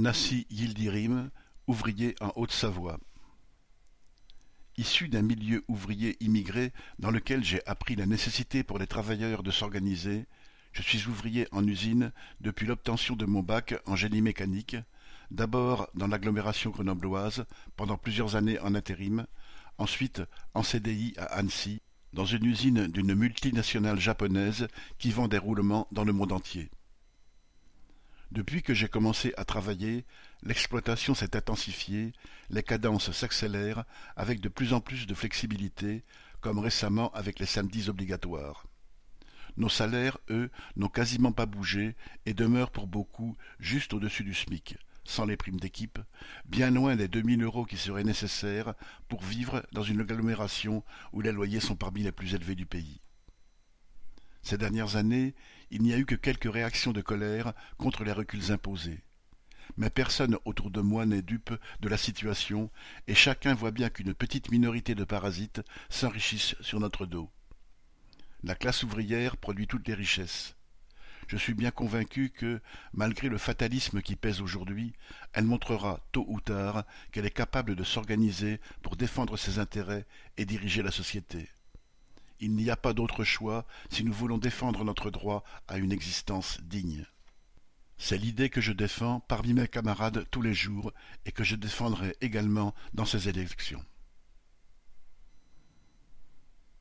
Nassi Yildirim, ouvrier en Haute-Savoie. Issu d'un milieu ouvrier immigré dans lequel j'ai appris la nécessité pour les travailleurs de s'organiser, je suis ouvrier en usine depuis l'obtention de mon bac en génie mécanique, d'abord dans l'agglomération grenobloise, pendant plusieurs années en intérim, ensuite en CDI à Annecy, dans une usine d'une multinationale japonaise qui vend des roulements dans le monde entier. Depuis que j'ai commencé à travailler, l'exploitation s'est intensifiée, les cadences s'accélèrent avec de plus en plus de flexibilité, comme récemment avec les samedis obligatoires. Nos salaires, eux, n'ont quasiment pas bougé et demeurent pour beaucoup juste au-dessus du SMIC, sans les primes d'équipe, bien loin des deux mille euros qui seraient nécessaires pour vivre dans une agglomération où les loyers sont parmi les plus élevés du pays. Ces dernières années, il n'y a eu que quelques réactions de colère contre les reculs imposés. Mais personne autour de moi n'est dupe de la situation, et chacun voit bien qu'une petite minorité de parasites s'enrichissent sur notre dos. La classe ouvrière produit toutes les richesses. Je suis bien convaincu que, malgré le fatalisme qui pèse aujourd'hui, elle montrera tôt ou tard qu'elle est capable de s'organiser pour défendre ses intérêts et diriger la société. Il n'y a pas d'autre choix si nous voulons défendre notre droit à une existence digne. C'est l'idée que je défends parmi mes camarades tous les jours et que je défendrai également dans ces élections.